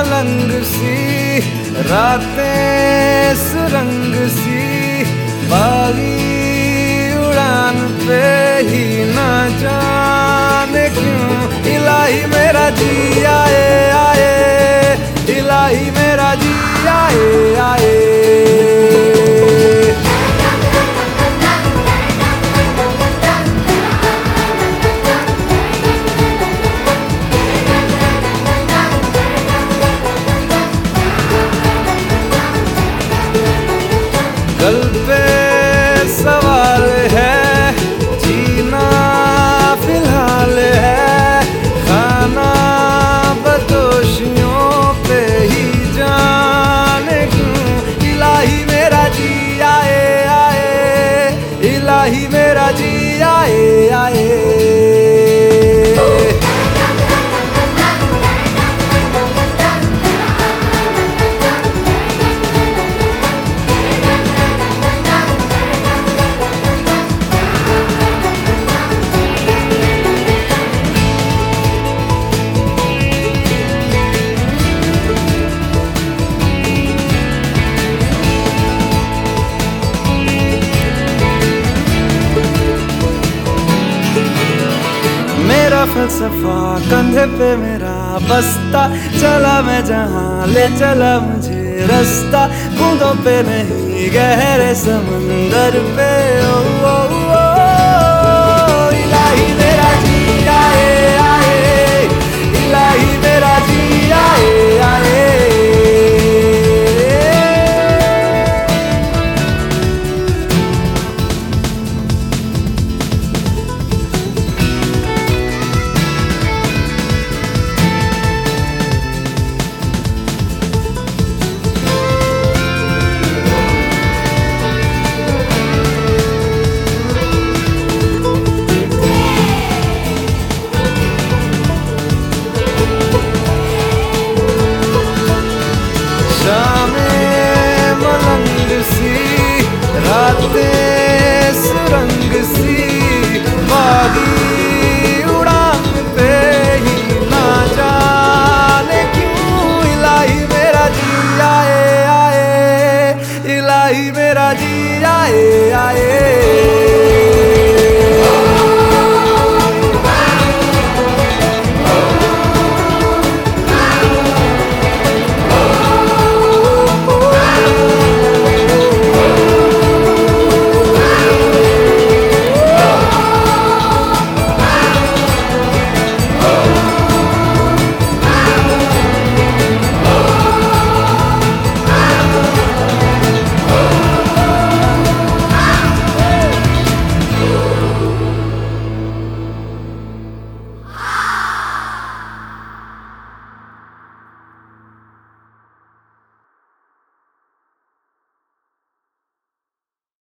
मलंग सी, रातें सुरंग सी, बागी उड़ान पे ही ना जाने क्यों? इलाही मेरा जी आए आए। इलाही मेरा जी आए आए। कल पे सवाल है, जीना फ़िलहाल है। खाना बदोशियों पे ही जाने क्यों? इलाही मेरा जी आए आए। इलाही मेरा जी आए आए। मेरा फलसफा कंधे पे मेरा बस्ता। चला मैं जहाँ ले चला मुझे रास्ता। कूदों पे नहीं गहरे समंदर पे। ओ, ओ, ओ, आए आए इलाही मेरा जी आए आए